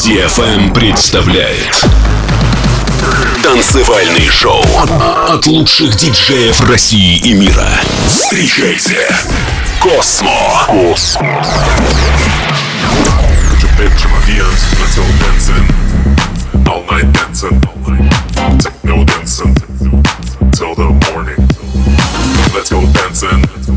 DFM представляет Танцевальный шоу от лучших диджеев России и мира. Встречайте Космо. Космо. Let's go dancing,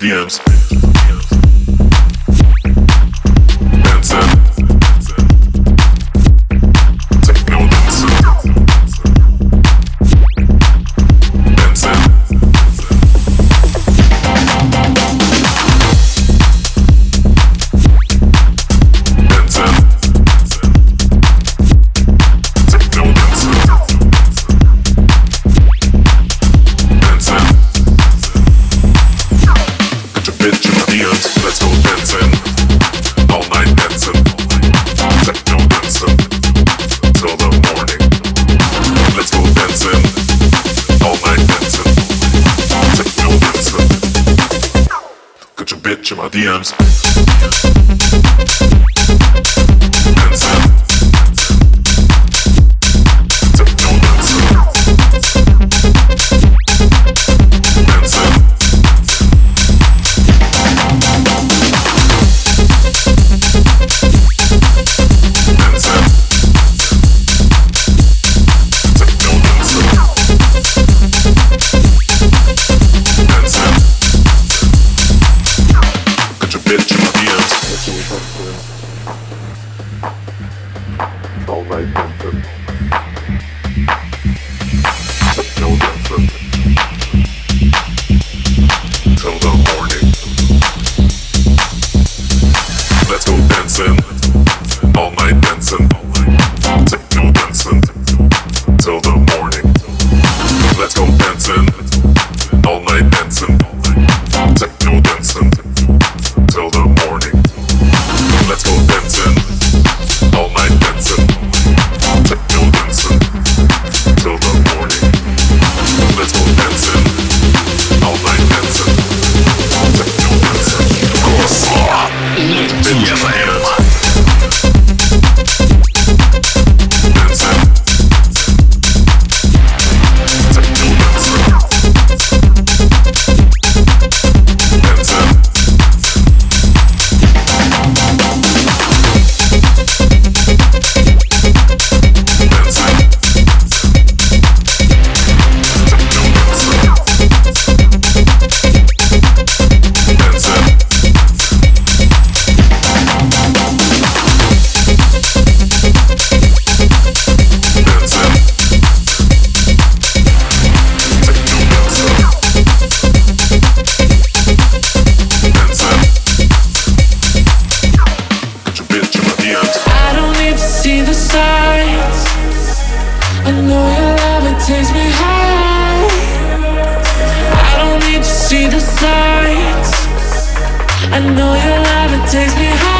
DMs. DMs. hands. I don't need to see the signs. I know your love it takes me high. I don't need to see the signs. I know your love it takes me high.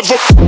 mother.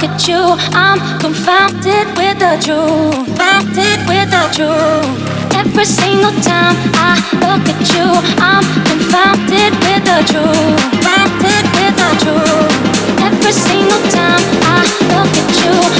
look at you, I'm confounded with the truth. Confounded with the truth. Every single time I look at you, I'm confounded with the truth. Confounded with the truth. Every single time I look at you,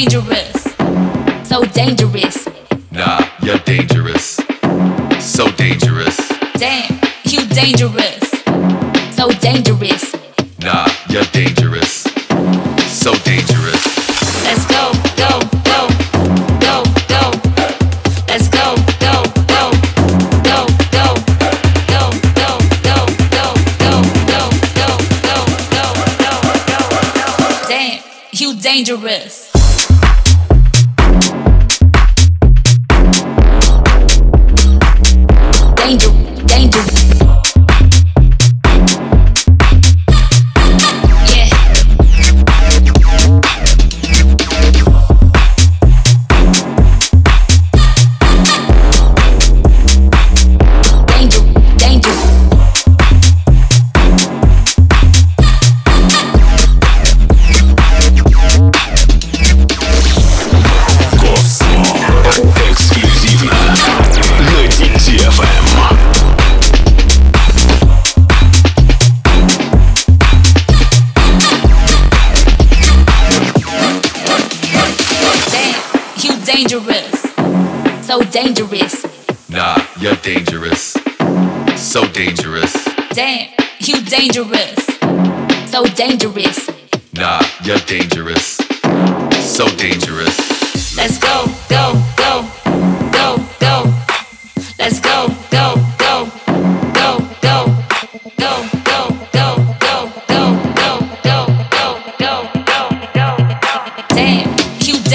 dangerous.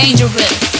dangerous.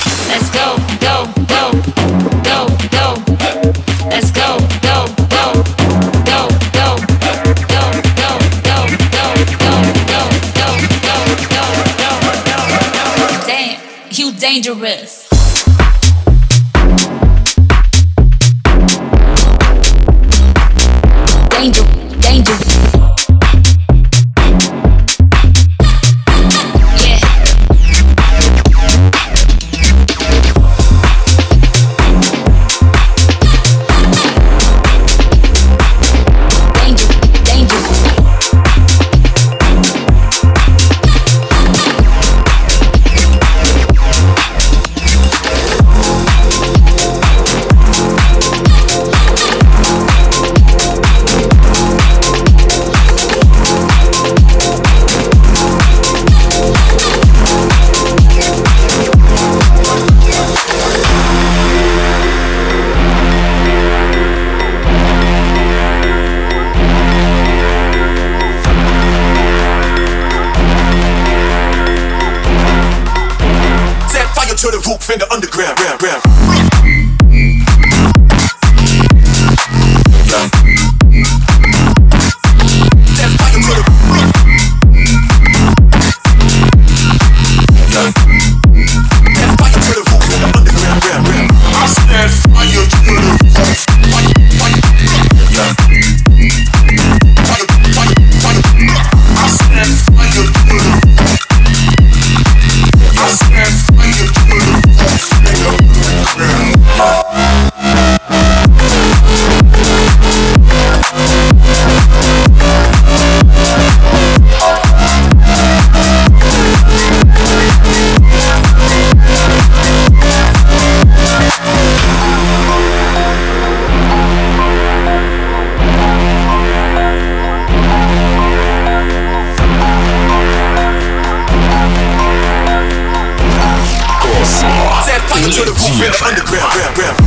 Yeah.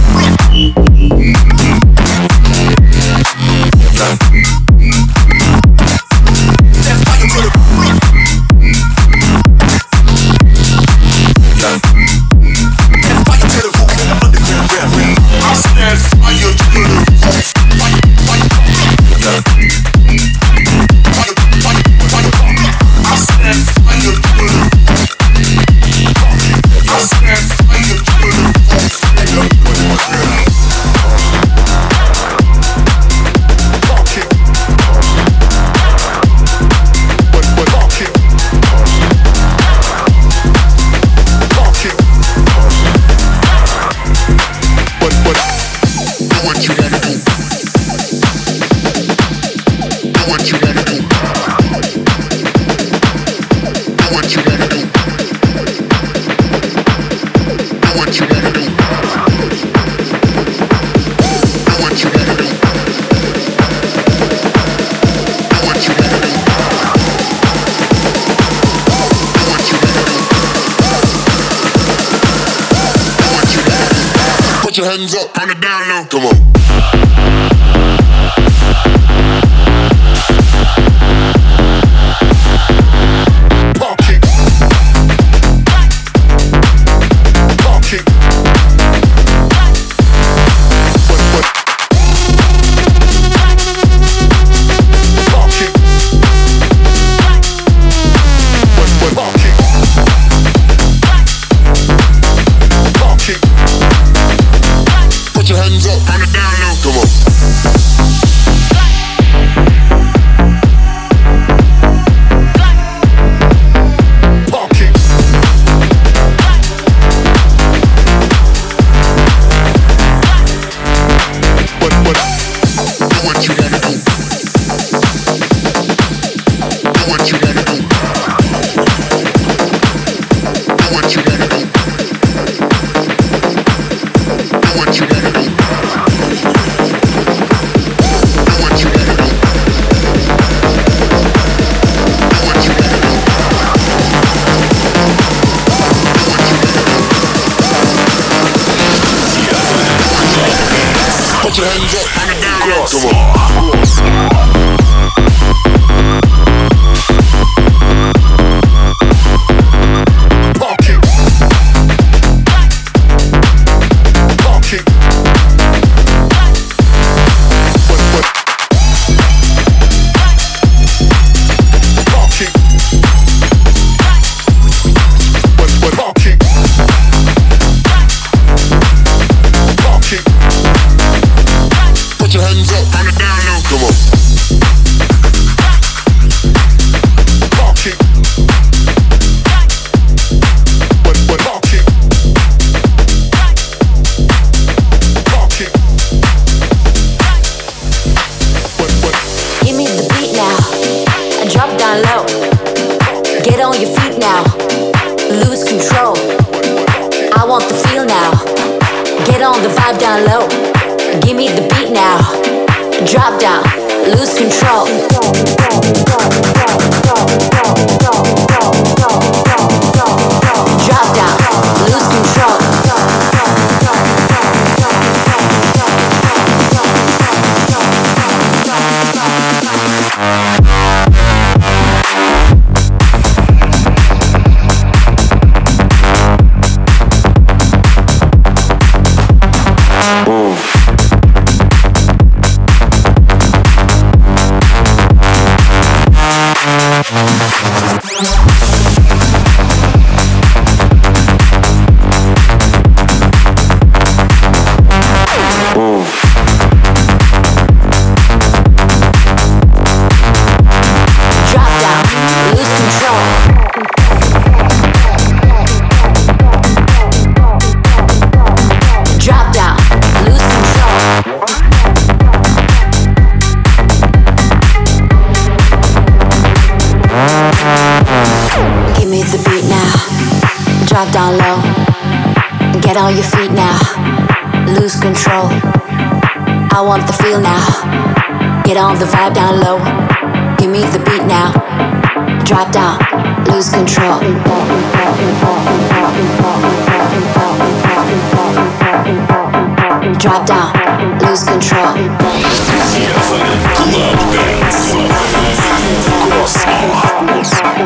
Drop down. Lose control.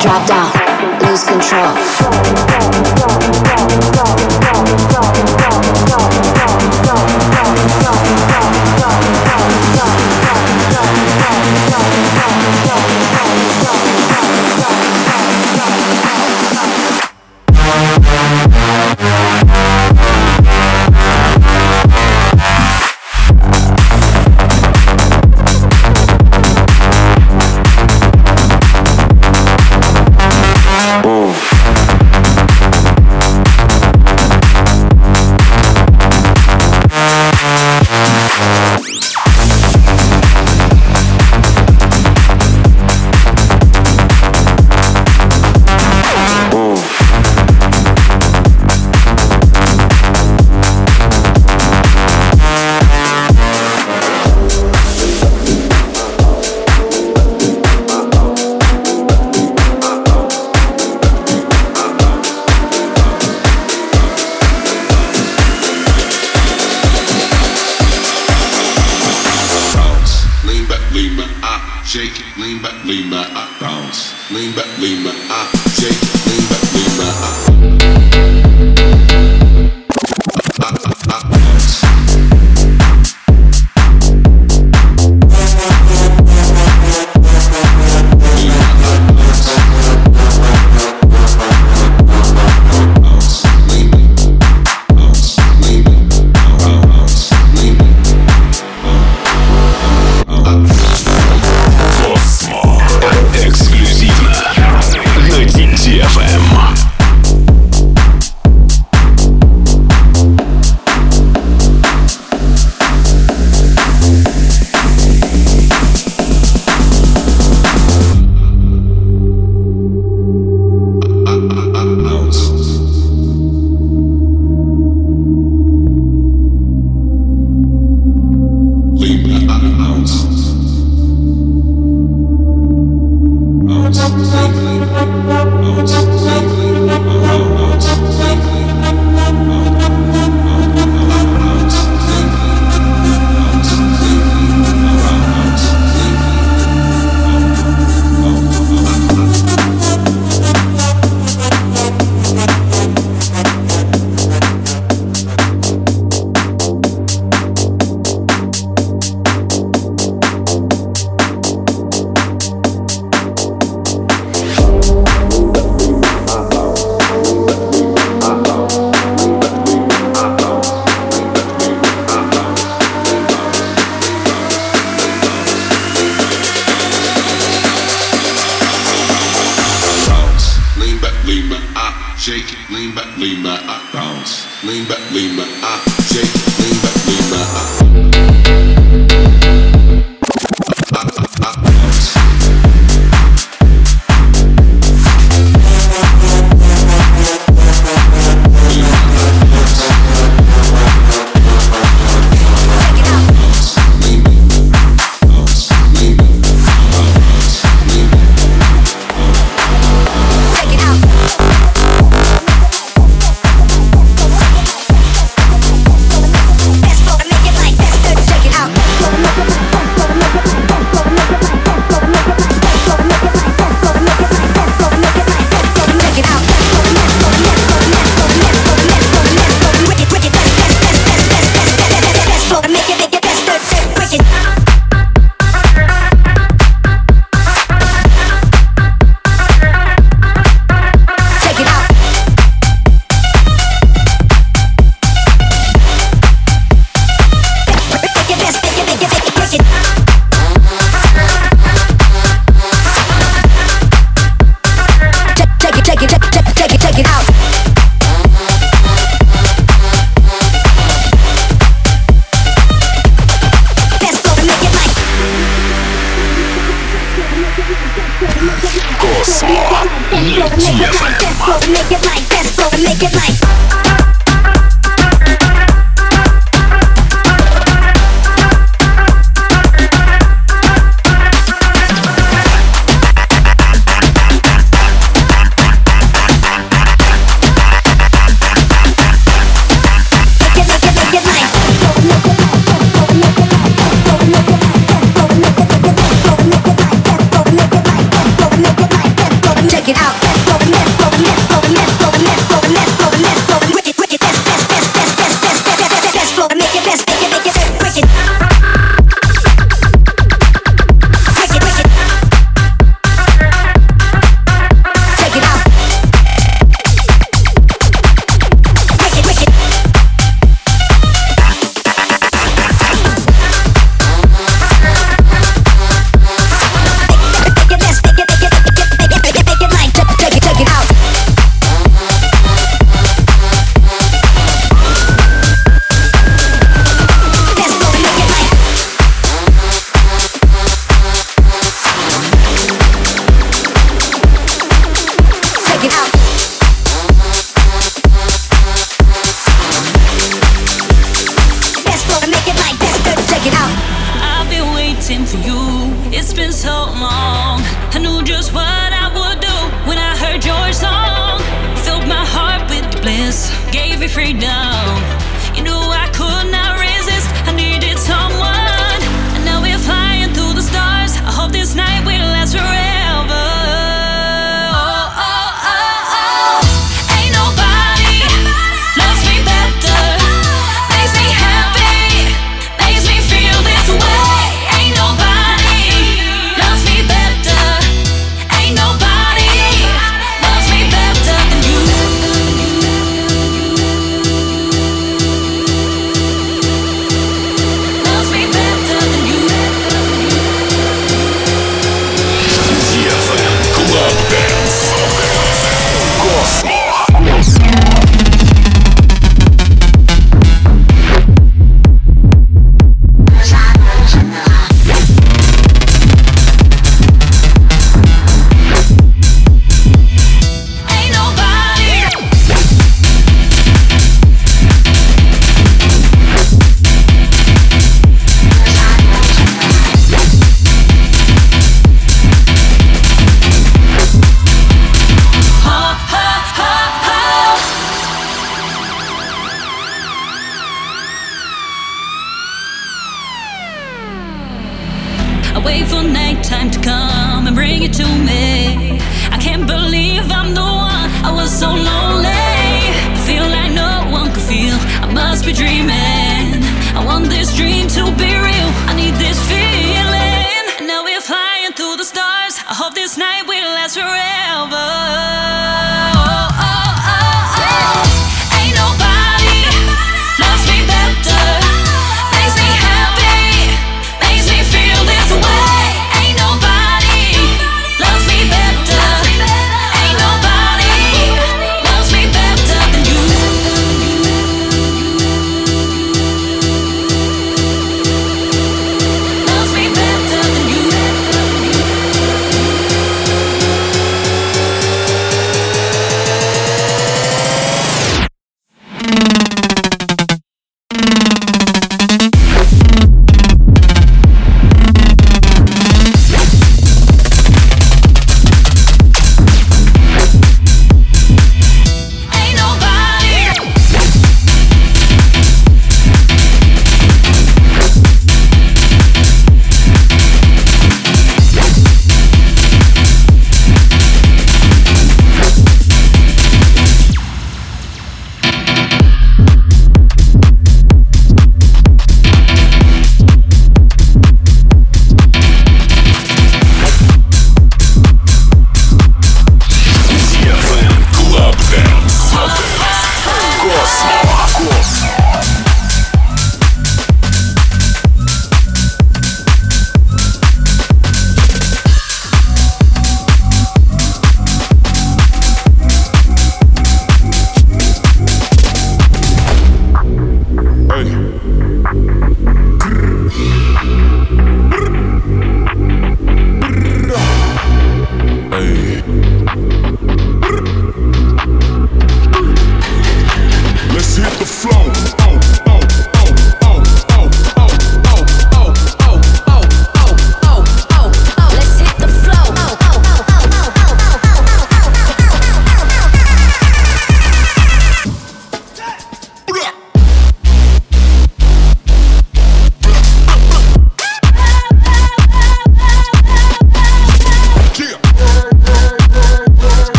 Drop down. Lose control.